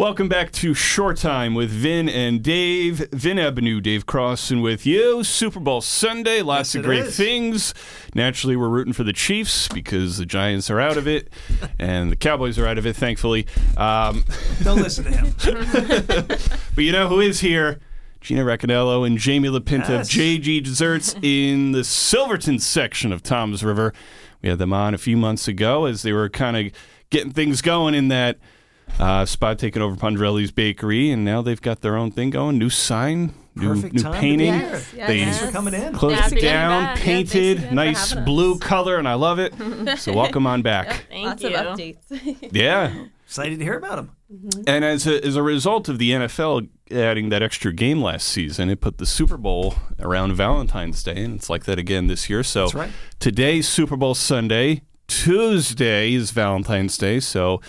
Welcome back to Shore Time with Vin and Dave. Vin Ebenau, Dave Crossan with you. Super Bowl Sunday, lots Yes, of great is. things. Naturally, we're rooting for the Chiefs because the Giants are out of it and the Cowboys are out of it, thankfully. Um, Don't listen to him. but you know who is here? Gina Racanello and Jamie LaPinta Yes. of JG Desserts in the Silverton section of Toms River. We had them on a few months ago as they were kind of getting things going in that uh, spot taking over Pondrelli's Bakery, and now they've got their own thing going. New sign, new, Perfect new time to be painting. here. Yes, yes, They Thanks for coming in. Closed Happy it to be down, back. Yeah, painted, again for nice having us. blue color, and I love it. so welcome on back. Thank Lots you. of updates. Yeah. Excited to hear about him. And as a, as a result of the NFL adding that extra game last season, it put the Super Bowl around Valentine's Day, and it's like that again this year. So That's right. today's Super Bowl Sunday, Tuesday is Valentine's Day. So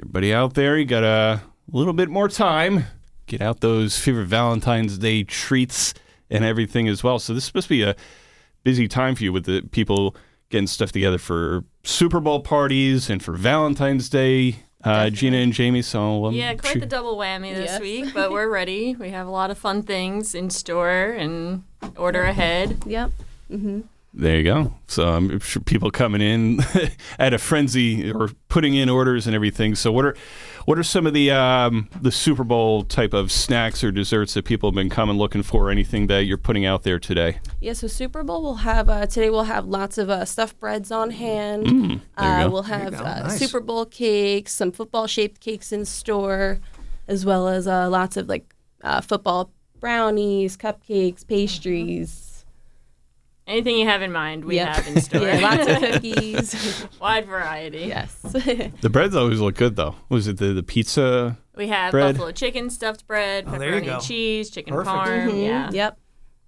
everybody out there, you got a little bit more time. Get out those favorite Valentine's Day treats and everything as well. So this is supposed to be a busy time for you with the people getting stuff together for Super Bowl parties and for Valentine's Day. Uh, Gina and Jamie, so um, Yeah, quite shoot- the double whammy this Yes. week, but we're ready. We have a lot of fun things in store and order ahead. yep. Mm-hmm. There you go. So I'm sure people coming in at a frenzy or putting in orders and everything. So what are what are some of the um, the Super Bowl type of snacks or desserts that people have been coming looking for? Anything that you're putting out there today? Yeah, so Super Bowl will have uh, today. We'll have lots of uh, stuffed breads on hand. Mm, there you uh. We'll There you have go. uh, Nice. Super Bowl cakes, some football shaped cakes in store, as well as uh, lots of like uh, football brownies, cupcakes, pastries. Anything you have in mind, we Yep. have in store. yeah, lots of cookies. Wide variety. yes. The breads always look good though. Was it the the pizza? We have Bread. buffalo chicken stuffed bread, Oh, pepperoni go. and cheese, chicken Perfect. parm. Mhm. Yeah. Yep.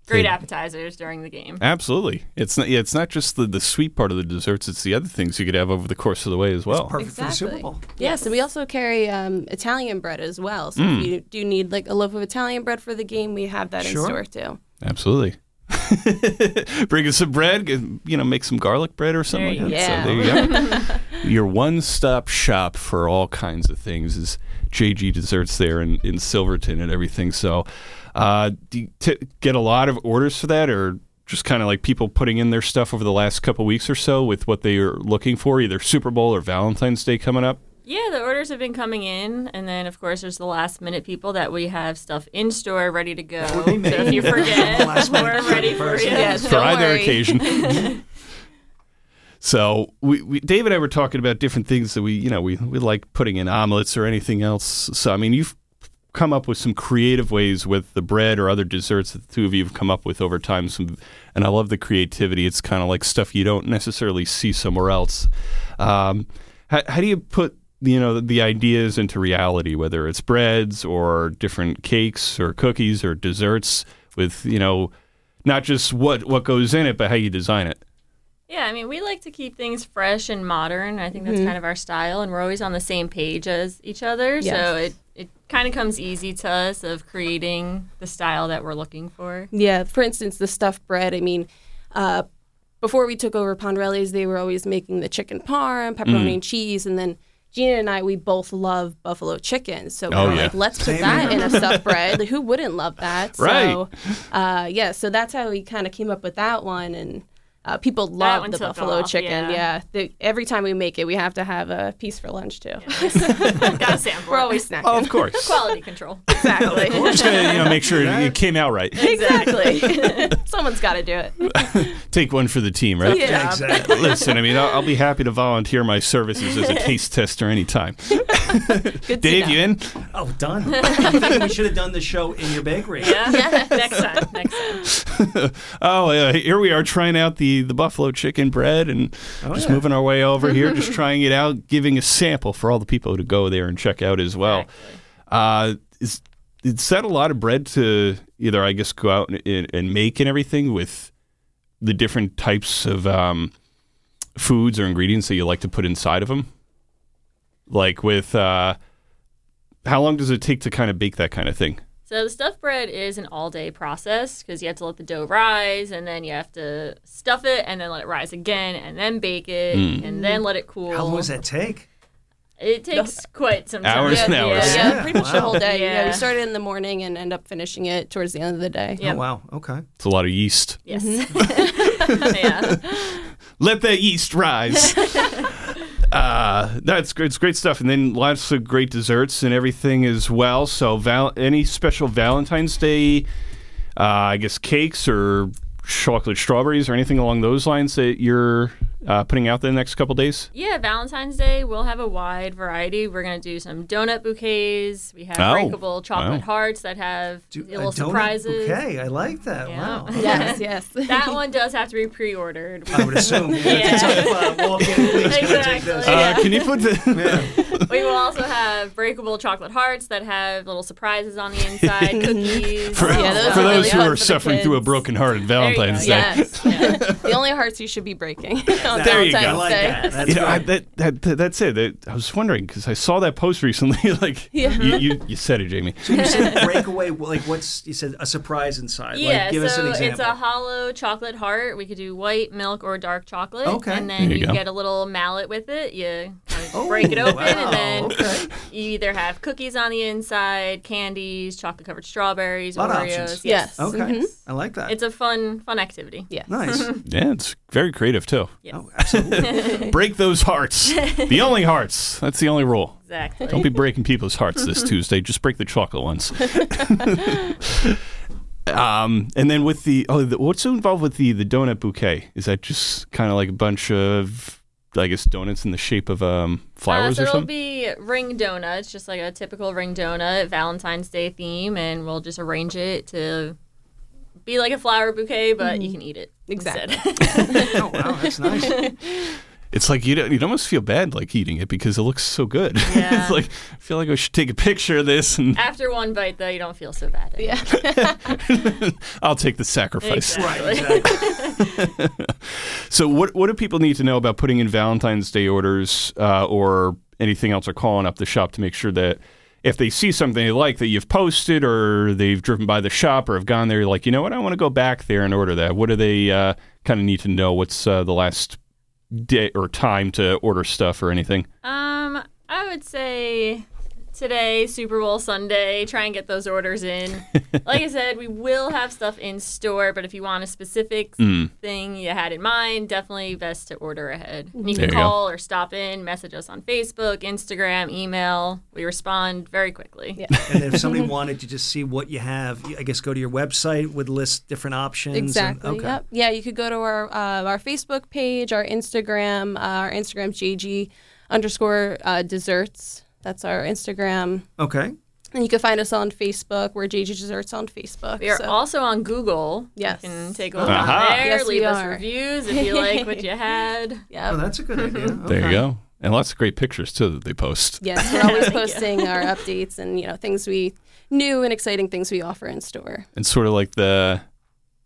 Great appetizers during the game. Absolutely. It's not. Yeah, it's not just the, the sweet part of the desserts. It's the other things you could have over the course of the way as well. Perfect for the Super Exactly. Bowl. Yes, and we also carry um, Italian bread as well. So Mm. if you do need like a loaf of Italian bread for the game, we have that Sure. in store too. Absolutely. Bring us some bread. You know, make some garlic bread or something There like you that. So there you go. Your one-stop shop for all kinds of things is JG Desserts there in, in Silverton and everything. So, uh, do you t- get a lot of orders for that, or just kind of like people putting in their stuff over the last couple weeks or so with what they are looking for, either Super Bowl or Valentine's Day coming up? Yeah, the orders have been coming in, and then of course there's the last minute people that we have stuff in store ready to go. would be me. So if you forget, we're ready for person. you. Yes. for either worry. occasion. so we, we, Dave and I were talking about different things that we, you know, we, we like putting in omelets or anything else. So I mean, you've come up with some creative ways with the bread or other desserts that the two of you have come up with over time. Some, and I love the creativity. It's kind of like stuff you don't necessarily see somewhere else. Um, how, how do you put you know the, the ideas into reality, whether it's breads or different cakes or cookies or desserts with you know not just what what goes in it, but how you design it. Yeah, I mean, we like to keep things fresh and modern. I think that's Mm-hmm. kind of our style, and we're always on the same page as each other. So it, it kind of comes easy to us of creating the style that we're looking for. Yeah, for instance, the stuffed bread. I mean, uh, before we took over Pondrelli's, they were always making the chicken parm, pepperoni and cheese, and then Gina and I, we both love buffalo chicken. So Oh, we're yeah. like, let's put Same that in a stuffed bread. Like, who wouldn't love that? Right. So, uh, yeah, so that's how we kind of came up with that one. And uh, people love the buffalo off, chicken. yeah. Yeah. The, every time we make it, we have to have a piece for lunch, too. Got a sample. we're always snacking. Oh, of course. quality control. exactly. We're just gotta, you know, make sure it came out right. exactly. Someone's got to do it. Take one for the team, right? Yeah. Exactly. Listen, I mean, I'll, I'll be happy to volunteer my services as a taste tester anytime. Good to Dave, know. you in? Oh, done. We should have done the show in your bakery. Yeah. next time. Next time. Oh, yeah, here we are trying out the, the buffalo chicken bread and Oh, just yeah. moving our way over here, just trying it out, giving a sample for all the people to go there and check out as well. Uh, is, that a lot of bread to either, I guess, go out and, and make and everything with the different types of um, foods or ingredients that you like to put inside of them? Like with, uh, how long does it take to kind of bake that kind of thing? So the stuffed bread is an all-day process because you have to let the dough rise, and then you have to stuff it, and then let it rise again, and then bake it, Mm. and then let it cool. How long does that take? It takes quite some time. Hours yeah, and hours. Yeah, Yeah, pretty much the whole day. Yeah. Yeah. we started in the morning and end up finishing it towards the end of the day. Yep. Oh wow. Okay. It's a lot of yeast. Yes. Mm-hmm. yeah. Let that yeast rise. uh, that's great. It's great stuff, and then lots of great desserts and everything as well. So, val- any special Valentine's Day, uh, I guess, cakes or chocolate strawberries or anything along those lines that you're uh, putting out the next couple days? Yeah, Valentine's Day, we'll have a wide variety. We're going to do some donut bouquets. We have Oh, breakable chocolate wow. hearts that have Do, little a donut surprises. Bouquet. I like that. Yeah. Wow. Yes, yes. That one does have to be pre ordered. I would assume. Yeah. have uh, walk in, please, can Exactly. Uh, Yeah. Can you put the? we will also have breakable chocolate hearts that have little surprises on the inside, cookies. For, Yeah, those for are those really who are for the suffering through a broken heart at There you go. Valentine's Day. Yes. Yeah. the only hearts you should be breaking on There you go. I like Day. that. That's you know, I, good. that, that, that's it. That- I was wondering because I saw that post recently. like, Yeah. you, you, you said it, Jamie. So you said breakaway, like what's you said a surprise inside? Yeah, like, give us an so example. it's a hollow chocolate heart. We could do white, milk, or dark chocolate. Okay. And There then you you, get a little mallet with it. You kind of Oh, break it open, wow, and then okay. you either have cookies on the inside, candies, chocolate covered strawberries, Lot of Oreos. options. Yes. Okay, Mhm. I like that. It's a fun, fun activity. Yes. nice. Yeah, it's very creative too. Yes. Oh, absolutely. Break those hearts. the only hearts. That's the only rule. Exactly. Don't be breaking people's hearts this Tuesday. Just break the chocolate ones. um, and then with the oh, the, what's involved with the the donut bouquet? Is that just kind of like a bunch of, I guess, donuts in the shape of um, flowers uh, so or it'll be ring donuts, just like a typical ring donut, Valentine's Day theme, and we'll just arrange it to be like a flower bouquet, but you can eat it Exactly. oh wow, that's nice. It's like you would almost feel bad like eating it because it looks so good. Yeah. it's like I feel like I should take a picture of this and After one bite, though, you don't feel so bad. anymore. Yeah. I'll take the sacrifice. Exactly. Right, exactly. So, what what do people need to know about putting in Valentine's Day orders uh, or anything else, or calling up the shop to make sure that if they see something they like that you've posted, or they've driven by the shop, or have gone there, like you know what, I want to go back there and order that. What do they uh, kind of need to know? What's uh, the last day or time to order stuff or anything? Um, I would say today, Super Bowl Sunday, try and get those orders in. like I said, we will have stuff in store, but if you want a specific Mm. thing you had in mind, definitely best to order ahead. You There can you go. call or stop in, message us on Facebook, Instagram, email. We respond very quickly. Yeah. And if somebody wanted to just see what you have, I guess go to your website would list different options. and- Exactly. okay. Yep. Yeah, you could go to our uh, our Facebook page, our Instagram. Uh, our Instagram's JG underscore uh, desserts. That's our Instagram. Okay. And you can find us on Facebook. We're JG Desserts on Facebook. We are so- also on Google. Yes. You can take a look Aha. on there, Yes, leave us are. reviews if you like what you had. yeah. Oh, that's a good idea. There you go, and lots of great pictures too that they post. Yes, we're always posting our updates and you know things we new and exciting things we offer in store. and sort of like the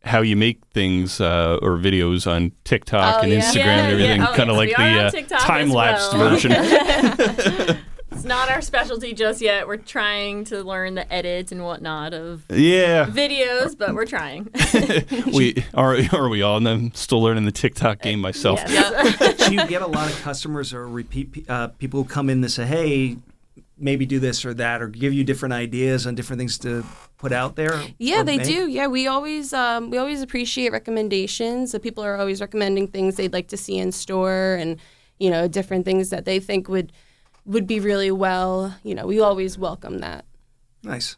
how you make things uh, or videos on TikTok Oh, and yeah. Instagram Yeah, and everything, yeah. Oh, kind of yes, like the uh, time lapsed well. version. It's not our specialty just yet. We're trying to learn the edits and whatnot of yeah, videos, but we're trying. we are. Are we all? And I'm still learning the TikTok game myself. Yes. Do you get a lot of customers or repeat uh, people who come in to say, "Hey, maybe do this or that," or give you different ideas on different things to put out there? Yeah, they make? do. Yeah, we always um, we always appreciate recommendations. So people are always recommending things they'd like to see in store, and you know different things that they think would would be really well. You know, we always welcome that. Nice.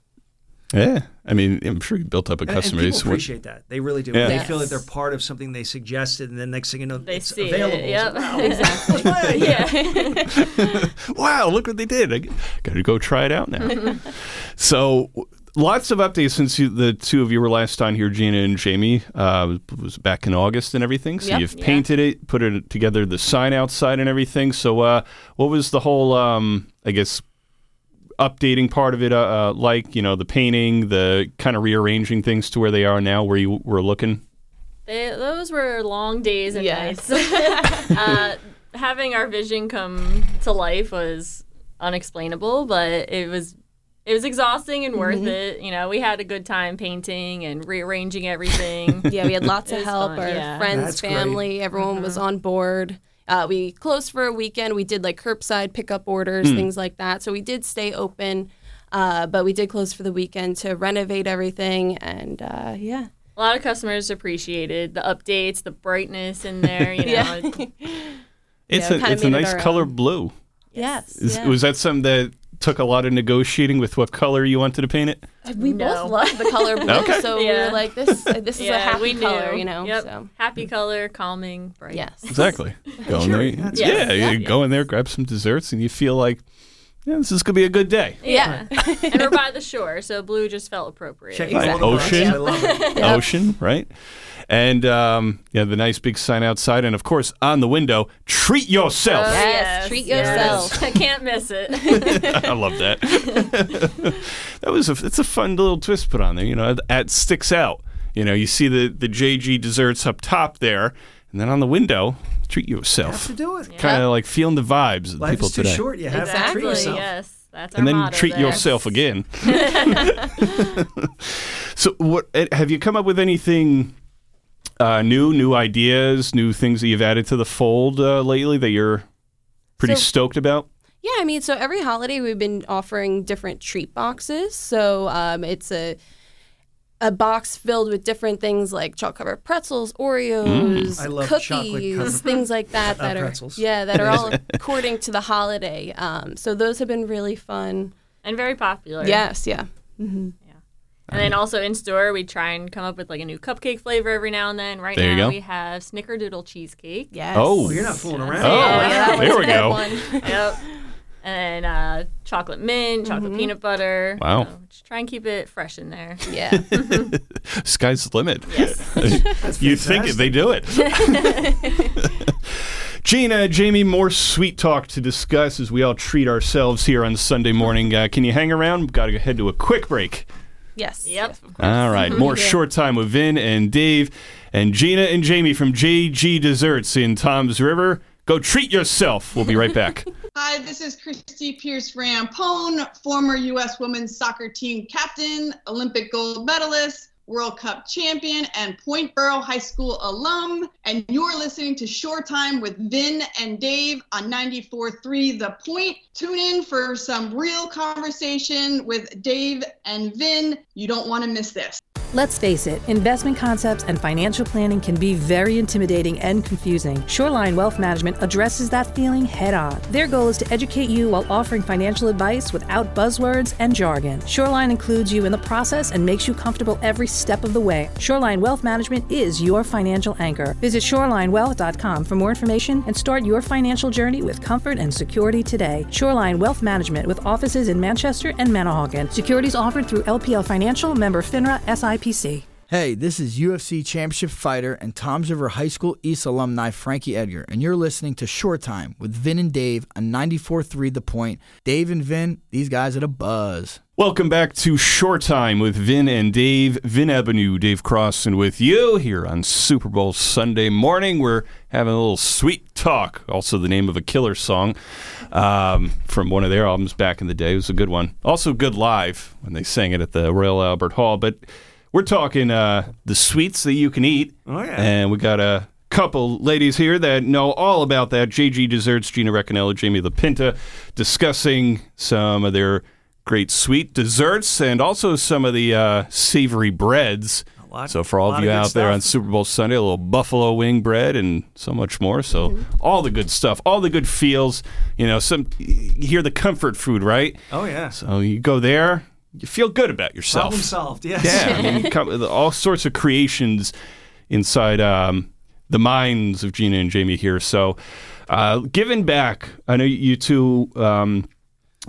Yeah, I mean, I'm sure you built up a And, and customer people base. What- appreciate that. They really do. Yeah. They Yes. feel that they're part of something they suggested, and then next thing you know, They it's see available. it. Yep. wow, Exactly. that's my idea. yeah. wow, look what they did! I got to go try it out now. so. Lots of updates since you, the two of you were last on here, Gina and Jamie. Uh, was back in August and everything. So Yep. you've Yeah. painted it, put it together, the sign outside and everything. So, uh, what was the whole, um, I guess, updating part of it uh, uh, like? You know, the painting, the kind of rearranging things to where they are now, where you were looking. They, those were long days and Yes. nights. uh, having our vision come to life was unexplainable, but it was it was exhausting and worth Mm-hmm. it. You know, we had a good time painting and rearranging everything. Yeah, we had lots of help. fun, Our yeah. friends, That's great. family, everyone was on board. Uh, we closed for a weekend. We did like curbside pickup orders, things like that. So we did stay open, uh, but we did close for the weekend to renovate everything. And uh, yeah. A lot of customers appreciated the updates, the brightness in there. You know, Yeah. It's Yeah, a kinda it's a made it nice color own. blue. Yes. Is, yeah. Was that something that took a lot of negotiating with what color you wanted to paint it? we No. both love the color blue, Okay. so we Yeah. were like, this uh, this is a happy we knew. color, you know. Yep. So Happy color, calming, bright. yes. Exactly. Go in there. That's yeah, good. you Yeah. go in there, grab some desserts, and you feel like, yeah, this is gonna be a good day. Yeah. and we're by the shore, so blue just felt appropriate. Check Like all ocean. I love it. Ocean, right? And um, yeah, the nice big sign outside, and of course on the window, treat yourself. Oh, Yes, treat yourself. I can't miss it. I love that. that was a it's a fun little twist put on there. You know, that sticks out. You know, you see the the JG desserts up top there, and then on the window, treat You have yourself. to do it. Kind of like feeling the vibes of the Life people is too today. short. You have to treat exactly. yourself. Yes, that's our and then motto treat there. yourself again. so, what have you come up with anything uh, new, new ideas, new things that you've added to the fold uh, lately that you're pretty So- stoked about? Yeah, I mean, so every holiday we've been offering different treat boxes. So um, it's a a box filled with different things like chocolate covered pretzels, Oreos, I love chocolate cookies, things like that. uh, That are pretzels. yeah, that are all according to the holiday. Um, so those have been really fun. and very popular. Yes, yeah. And then also in store, we try and come up with like a new cupcake flavor every now and then. Right There you now, go. we have Snickerdoodle cheesecake. Yes. Oh. Oh, you're not fooling around. Oh, yeah, there we go. one. yep. And uh, chocolate mint, chocolate Mm-hmm. peanut butter. Wow. So just try and keep it fresh in there. Yeah. Sky's the limit. Yes. you think it, they do it. Gina, Jamie, more sweet talk to discuss as we all treat ourselves here on Sunday morning. Uh, can you hang around? Got to head to a quick break. yes. Yep. yes, of. All right, more Shore Time with Vin and Dave and Gina and Jamie from JG Desserts in Toms River. Go treat yourself. We'll be right back. Hi, this is Christie Pearce Rampone, former U.S. women's soccer team captain, Olympic gold medalist, World Cup champion, and Point Borough High School alum. And you're listening to Shore Time with Vin and Dave on 94.3 The Point. Tune in for some real conversation with Dave and Vin. You don't want to miss this. Let's face it, investment concepts and financial planning can be very intimidating and confusing. Shoreline Wealth Management addresses that feeling head on. Their goal is to educate you while offering financial advice without buzzwords and jargon. Shoreline includes you in the process and makes you comfortable every step of the way. Shoreline Wealth Management is your financial anchor. Visit shorelinewealth.com for more information and start your financial journey with comfort and security today. Shoreline Wealth Management with offices in Manchester and Manahawkin. Securities offered through LPL Financial, member FINRA SIPC. Hey, this is UFC Championship fighter and Toms River High School East alumni Frankie Edgar, and you're listening to Shore Time with Vin and Dave on 94.3 The Point. Dave and Vin, these guys are the buzz. Welcome back to Shore Time with Vin and Dave. Vin Ebenau, Dave Crossan with you here on Super Bowl Sunday morning. We're having a little sweet talk, also the name of a killer song um, from one of their albums back in the day. It was a good one. Also, good live when they sang it at the Royal Albert Hall. But we're talking uh, the sweets that you can eat. Oh, yeah. And we got a couple ladies here that know all about that. JG Desserts, Gina Reccanello, Jamie LaPinta, discussing some of their great sweet desserts and also some of the uh, savory breads. lot- so for all of you of good out there on Super Bowl Sunday, a little buffalo wing bread and so much more. So Mm-hmm. all the good stuff, all the good feels. You know, some you hear the comfort food, right? Oh yeah. So you go there, you feel good about yourself. Problem solved. Yes. Yeah, I mean, come, all sorts of creations inside um, the minds of Gina and Jamie here. So, uh, giving back. I know you two um,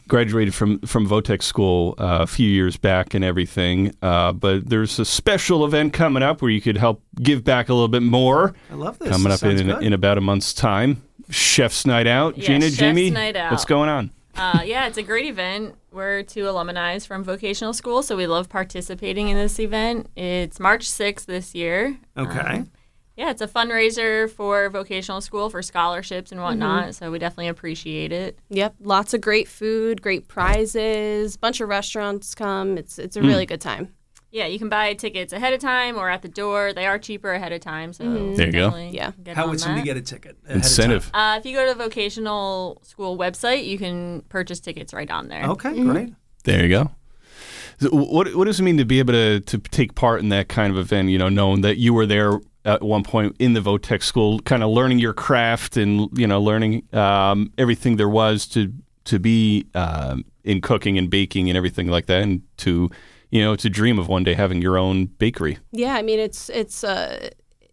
graduated from from Votech School uh, a few years back and everything, uh, but there's a special event coming up where you could help give back a little bit more. I love this. Coming up Sounds in, in about a month's time. Chef's Night Out. Yes, Gina, Chef's Jamie, Night Out. what's going on? Uh, yeah, it's a great event. We're two alumni from vocational school, so we love participating in this event. It's March 6th this year. Okay. Um, yeah, it's a fundraiser for vocational school for scholarships and whatnot, Mm-hmm. so we definitely appreciate it. Yep, lots of great food, great prizes. Bunch of restaurants come. It's it's a really good time. Yeah, you can buy tickets ahead of time or at the door. They are cheaper ahead of time, so There you go. Yeah. get How would somebody that. get a ticket? ahead of Incentive. Uh, if you go to the vocational school website, you can purchase tickets right on there. time? Okay, great. There you go. So what what does it mean to be able to to take part in that kind of event? You know, knowing that you were there at one point in the Votech school, kind of learning your craft and you know learning um, everything there was to to be um, in cooking and baking and everything like that, and to you know to dream of one day having your own bakery. Yeah, I mean it's it's uh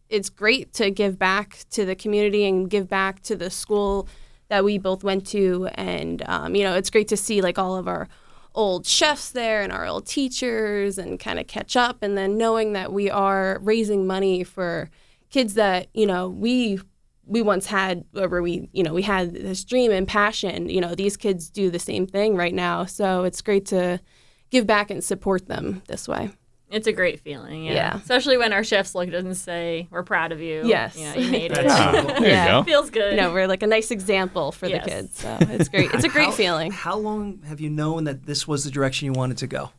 it's great to give back to the community and give back to the school that we both went to, and um, you know it's great to see like all of our old chefs there and our old teachers and kind of catch up, and then knowing that we are raising money for kids that you know we we once had where we you know we had this dream and passion you know these kids do the same thing right now. So it's great to give back and support them this way It's a great feeling, yeah. Yeah. Especially when our chefs look at us and say, "We're proud of you." Yes. you, know, you made it. That's Ah, so cool. there Yeah. you go. Feels good. you know, we're like a nice example for Yes. the kids. So it's great. It's a great How- feeling. How long have you known that this was the direction you wanted to go?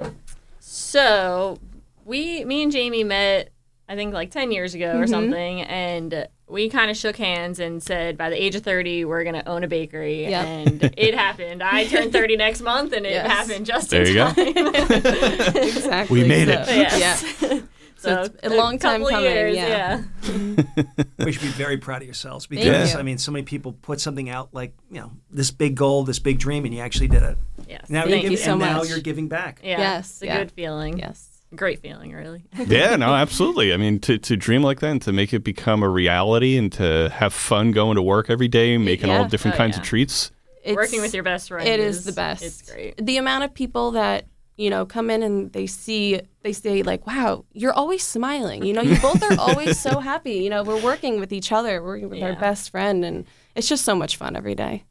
So we, me and Jamie met, I think like ten years ago Mm-hmm. or something, and we kind of shook hands and said, by the age of thirty, we're gonna own a bakery, Yep. and it happened. I turned thirty next month, and it Yes. happened just There in you go. time. exactly. We made so, it. Yes. Yeah. so it's a long time couple coming, Years, yeah. We should be very proud of yourselves because Thank you. I mean, so many people put something out like you know this big goal, this big dream, and you actually did it. Yes. Now Thank you're you giving, so and now you're giving back. Yeah. Yes, It's a yeah. good feeling. Yes. Great feeling, really. yeah, no, absolutely. I mean, to, to dream like that and to make it become a reality and to have fun going to work every day, making all Yeah. different Oh, kinds yeah. of treats. It's, Working with your best friend. It is the best. It's great. The amount of people that you know come in and they see they say like wow you're always smiling you know you both are always so happy you know we're working with each other we're working with our best friend and it's just so much fun every day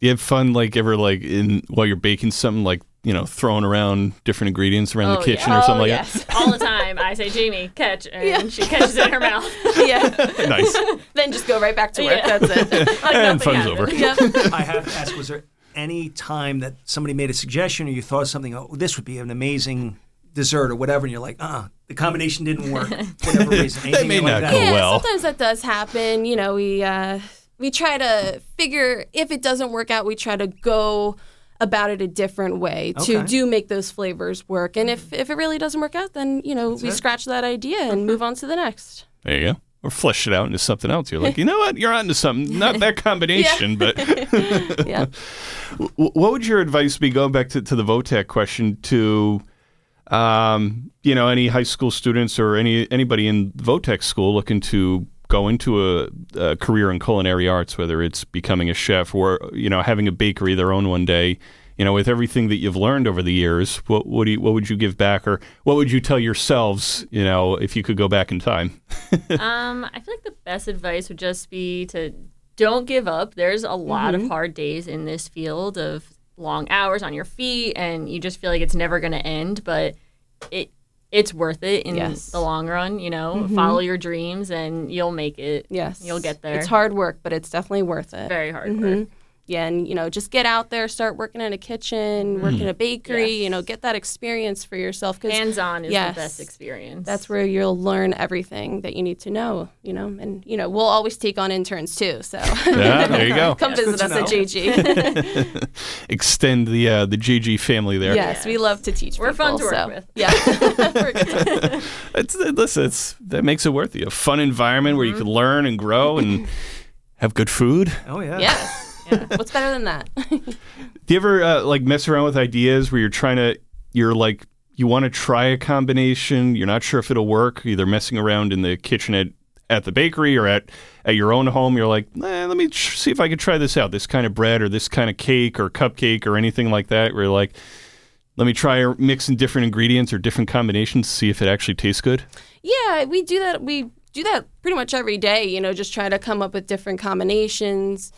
You have fun, like ever, like in while you're baking something, like you know, throwing around different ingredients around the Oh, kitchen yeah. or something Oh, like yes. All the time. I say, Jamie, catch, and she catches it in her mouth. yeah. Nice. then just go right back to work Yeah. that's it Like and fun's happened. over. yep I have to ask: Was there any time that somebody made a suggestion, or you thought of something? Oh, this would be an amazing dessert, or whatever, and you're like, uh, the combination didn't work. for Whatever reason, Anything may like not that? go yeah, well. sometimes that does happen. You know, we uh, we try to figure if it doesn't work out, we try to go about it a different way to Okay. do make those flavors work. And if if it really doesn't work out, then you know we it. scratch that idea and move on to the next. There you go. Or flesh it out into something else. You're like, you know what? You're onto something. Not that combination, but Yeah. What would your advice be going back to, to the VOTEC question to um, you know any high school students or any anybody in VOTEC school looking to go into a, a career in culinary arts whether it's becoming a chef or you know having a bakery their own one day you know with everything that you've learned over the years what would you, what would you give back or what would you tell yourselves you know if you could go back in time Um, I feel like the best advice would just be to don't give up. There's a lot Mm-hmm. of hard days in this field of long hours on your feet, and you just feel like it's never going to end. But it it's worth it in Yes. the long run. You know, follow your dreams, and you'll make it. Yes. you'll get there. It's hard work, but it's definitely worth it. Very hard Mhm. work. Yeah, and you know, just get out there, start working in a kitchen, mm-hmm. work in a bakery. Yes. You know, get that experience for yourself because Hands on is Yes. the best experience. that's where you'll learn everything that you need to know. You know, and you know, we'll always take on interns too. So yeah there you go come visit to us at JG extend the uh, the JG family there yes, we love to teach. We're fun to work so- with. Yeah, We're a good time. It's uh, listen, it's that makes it worth it. A fun environment where you mm-hmm. can learn and grow and have good food. Oh yeah. yes. Yeah. What's better than that? Do you ever uh, like mess around with ideas where you're trying to, you're like, you want to try a combination, you're not sure if it'll work, either messing around in the kitchen at, at the bakery or at, at your own home. You're like, eh, let me tr- see if I could try this out, this kind of bread or this kind of cake or cupcake or anything like that. Where you're like, let me try mixing different ingredients or different combinations, to see if it actually tastes good. Yeah, we do that. We do that pretty much every day. You know, just try to come up with different combinations,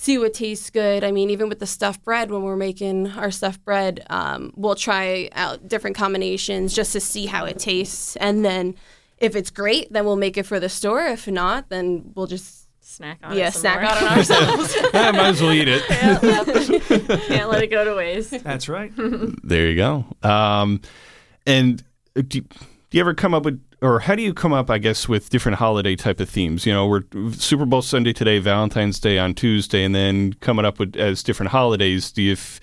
see what tastes good. I mean, even with the stuffed bread, when we're making our stuffed bread, um, we'll try out different combinations just to see how it tastes, and then if it's great, then we'll make it for the store. If not, then we'll just snack on yeah it some snack more. out on ourselves. I might as well eat it. yeah Can't let it go to waste. That's right. There you go. Um, and do, do you ever come up with, or how do you come up, I guess, with different holiday type of themes? You know, we're Super Bowl Sunday today, Valentine's Day on Tuesday, and then coming up with as different holidays. Do you f-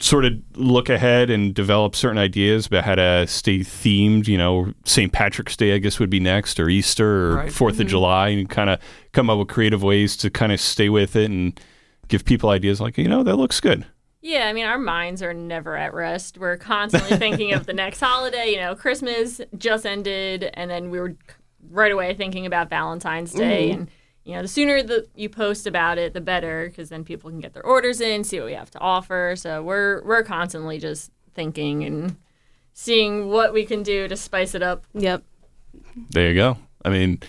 sort of look ahead and develop certain ideas about how to stay themed? You know, St. Patrick's Day, I guess, would be next, or Easter, or Right. 4th of mm-hmm. July, and kind of come up with creative ways to kind of stay with it and give people ideas like, you know, that looks good. Yeah, I mean, our minds are never at rest. We're constantly thinking of the next holiday. You know, Christmas just ended, and then we were right away thinking about Valentine's Day. Mm-hmm. And, you know, the sooner that you post about it, the better, because then people can get their orders in, see what we have to offer. So we're, we're constantly just thinking and seeing what we can do to spice it up. Yep. There you go. I mean,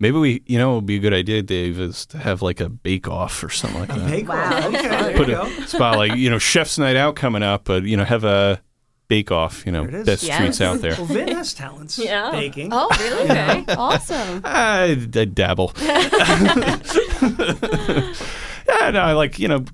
maybe we, you know, it would be a good idea, Dave, is to have like a bake off or something like that. Bake off. Okay, there Put you a go. spot like, you know, Chef's Night Out coming up, but, you know, have a bake off, you know, There it is. best Yes. treats out there. Well, Vin has talents. Yeah. Baking. Oh, really? Okay. awesome. I, I dabble. yeah, no, I like, you know,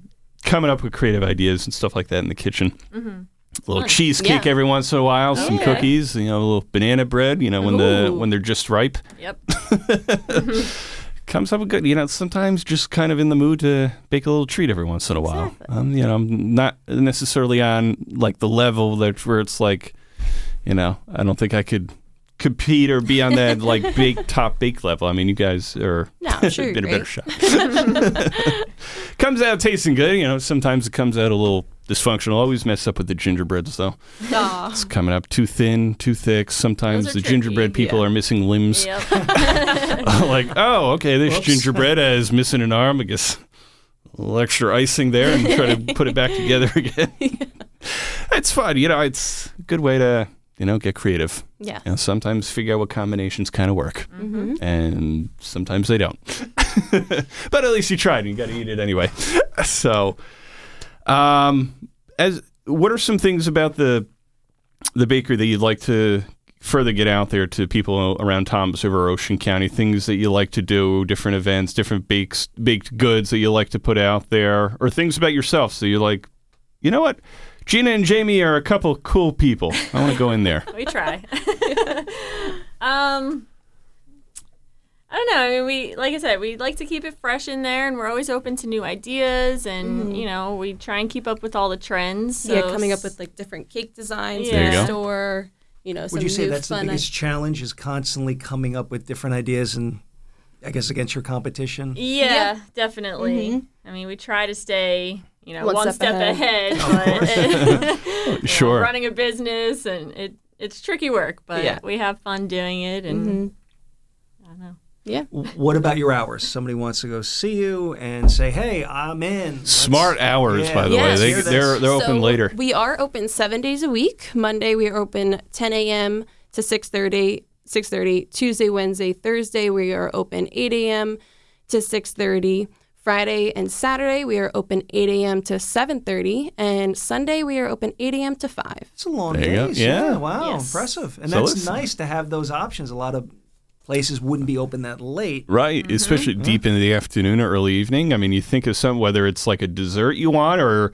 coming up with creative ideas and stuff like that in the kitchen. Mm-hmm. A little cheesecake Yeah. every once in a while, some yeah. cookies, you know, a little banana bread, you know, when the when they're just ripe. Yep. comes up good. You know, sometimes just kind of in the mood to bake a little treat every once in a while. Um, you know, I'm not necessarily on like the level that where it's like, you know, I don't think I could compete or be on that like bake top bake level. I mean, you guys are No, sure been a better shot. comes out tasting good. You know, sometimes it comes out a little dysfunctional. Always mess up with the gingerbreads though. Aw. It's coming up too thin, too thick. Sometimes the tricky, gingerbread people yeah. are missing limbs Yep. like, oh, okay, this Whoops. gingerbread is missing an arm. I guess a little extra icing there and try to put it back together again. it's fun, you know. It's a good way to you know get creative. Yeah. You know, sometimes figure out what combinations kind of work, Mm-hmm. and sometimes they don't. but at least you tried, and you got to eat it anyway. so, um, as what are some things about the the bakery that you'd like to further get out there to people around Toms River, Ocean County? Things that you like to do, different events, different bakes, baked goods that you like to put out there, or things about yourself. So you're like, you know what? Gina and Jamie are a couple cool people. I want to go in there. we try. um, I don't know. I mean, we like I said, we like to keep it fresh in there, and we're always open to new ideas, and you know, we try and keep up with all the trends. So yeah, coming up with like different cake designs There in you the go. store. You know, some Would you say new that's the fun biggest challenge is constantly coming up with different ideas and I guess against your competition? Yeah, Yeah. definitely. I mean, we try to stay, you know, One one, step step, ahead. ahead. but, you know, Sure. running a business and it it's tricky work, but Yeah. we have fun doing it, and Mhm. I don't know. Yeah. What about your hours? Somebody wants to go see you and say, "Hey, I'm in." Let's- Smart hours, Yeah, by the Yes. way. They, this. they're they're open later. We are open seven days a week. Monday we are open 10 a.m. to 6:30. 6:30. Tuesday, Wednesday, Thursday we are open 8 a.m. to 6:30. Friday and Saturday we are open 8 a.m. to 7:30, and Sunday we are open 8 a.m. to 5. It's a long day. you go. days. Yeah. Wow. Yes. Impressive. And So that's nice to have those options. A lot of places wouldn't be open that late. Right, especially deep into the afternoon or early evening. I mean, you think of some whether it's like a dessert you want or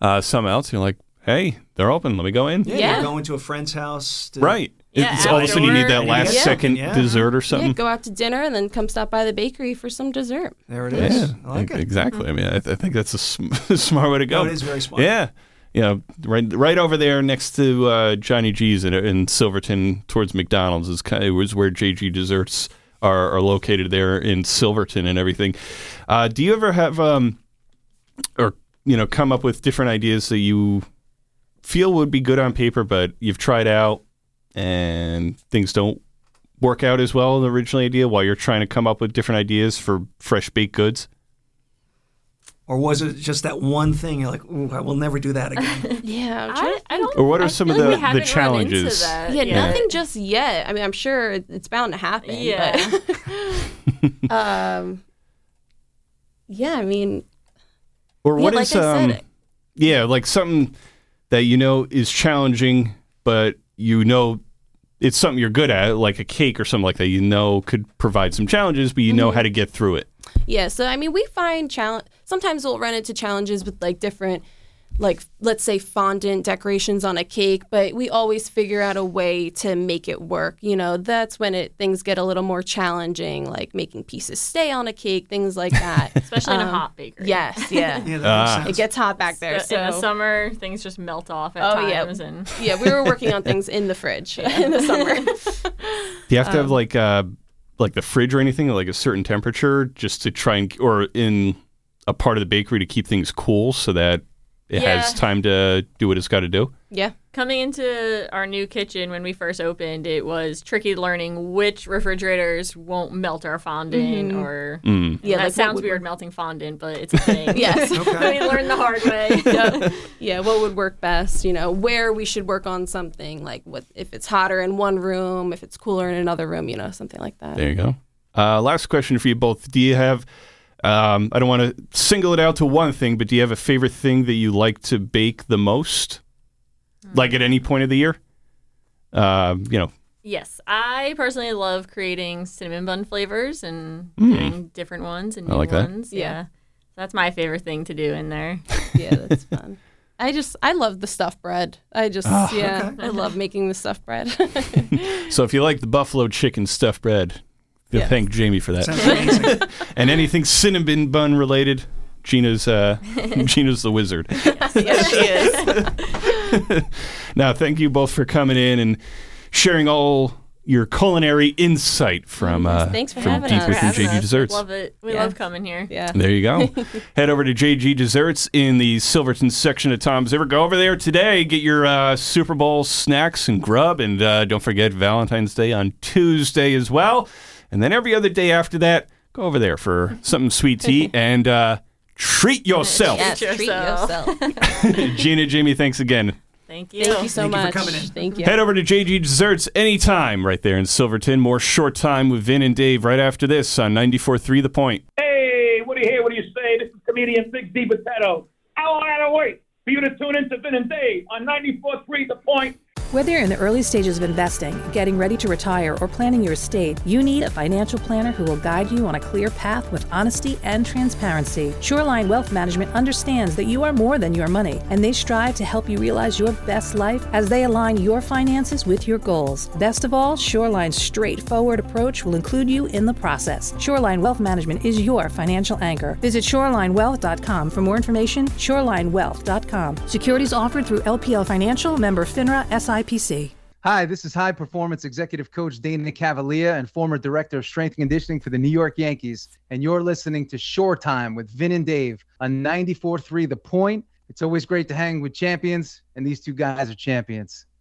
uh, something else. You're like, hey, they're open. Let me go in. Yeah. Yeah. You're going to a friend's house. To, Right. Yeah, it's all of a sudden you need that last Yeah. second Yeah. dessert or Yeah, something. go out to dinner and then come stop by the bakery for some dessert. There it is. I like it. exactly. I mean, I, I think that's a sm- smart way to go. No, it is very smart. Yeah. You know, right, right over there next to uh, Johnny G's in, in Silverton, towards McDonald's, is kind of, was where JG Desserts are, are located there in Silverton and everything. Uh, do you ever have, um, or you know, come up with different ideas that you feel would be good on paper, but you've tried out and things don't work out as well the original idea while you're trying to come up with different ideas for fresh baked goods? Or was it just that one thing? You're like, Ooh, I will never do that again. Yeah, I'm trying I, to I don't. Or what are I some feel of like the- the haven't run into challenges? that Yeah, yet. nothing just yet. I mean, I'm sure it's bound to happen. Yeah. But, um, yeah, I mean, Or Yeah, what like is I um said- yeah, like something that you know is challenging but you know it's something you're good at, like a cake or something like that, you know could provide some challenges, but you Mm-hmm. know how to get through it. Yeah. So I mean, we find challenge. Sometimes we'll run into challenges with like different, like let's say fondant decorations on a cake but we always figure out a way to make it work you know that's when it things get a little more challenging like making pieces stay on a cake things like that especially in a Um, hot bakery. yes yeah Yeah, that Ah. it gets hot back there So in the summer, things just melt off at Oh, yeah. and yeah we were working on things in the fridge in the summer Do you have to have like uh like the fridge or anything like a certain temperature just to try and or in a part of the bakery to keep things cool so that it has time to do what it's got to do? yeah coming into our new kitchen when we first opened, it was tricky learning which refrigerators won't melt our fondant or. Mm. yeah that like sounds weird, work- melting fondant, but it's a thing. yes Okay. we learned the hard way. yeah. yeah, what would work best, you know, where we should work on something, like what if it's hotter in one room, if it's cooler in another room, you know, something like that. There you go. Uh, last question for you both. Do you have, um, I don't want to single it out to one thing, but do you have a favorite thing that you like to bake the most? Like at any point of the year? Um, you know, Yes, I personally love creating cinnamon bun flavors and Mm. doing different ones and I new like that. ones. Yeah. Yeah. That's my favorite thing to do in there. Yeah, that's fun. I just I love the stuffed bread. I just Ah, yeah, I love making the stuffed bread. so if you like the buffalo chicken stuffed bread, you'll Yeah. thank Jamie for that. And anything cinnamon bun related, Gina's uh, Gina's the wizard. yeah, she is. now, thank you both for coming in and sharing all your culinary insight from uh, Thanks for from having Deep us. Within JG us. Desserts. Love it. We Yeah. love coming here. Yeah. There you go. Head over to JG Desserts in the Silverton section of Toms River. Go over there today. Get your uh, Super Bowl snacks and grub. And uh, don't forget Valentine's Day on Tuesday as well. And then every other day after that, go over there for something sweet to eat and uh, treat yourself. Yes, Treat treat yourself. yourself. Gina, Jamie, thanks again. Thank you. Thank you so Thank you for coming in. Thank you. Head over to JG Desserts anytime right there in Silverton. More Shore Time with Vin and Dave right after this on 94.3 The Point. Hey, what do you hear? What do you say? This is comedian Big D Potato. How long I to wait for you to tune in to Vin and Dave on 94.3 The Point? Whether you're in the early stages of investing, getting ready to retire, or planning your estate, you need a financial planner who will guide you on a clear path with honesty and transparency. Shoreline Wealth Management understands that you are more than your money, and they strive to help you realize your best life as they align your finances with your goals. Best of all, Shoreline's straightforward approach will include you in the process. Shoreline Wealth Management is your financial anchor. Visit shorelinewealth.com for more information. Shorelinewealth.com. Securities offered through LPL Financial, member FINRA SIPC. Hi, this is high performance executive coach Dana Cavalea and former director of strength and conditioning for the New York Yankees. And you're listening to Shore Time with Vin and Dave on 94.3 The Point. It's always great to hang with champions, and these two guys are champions.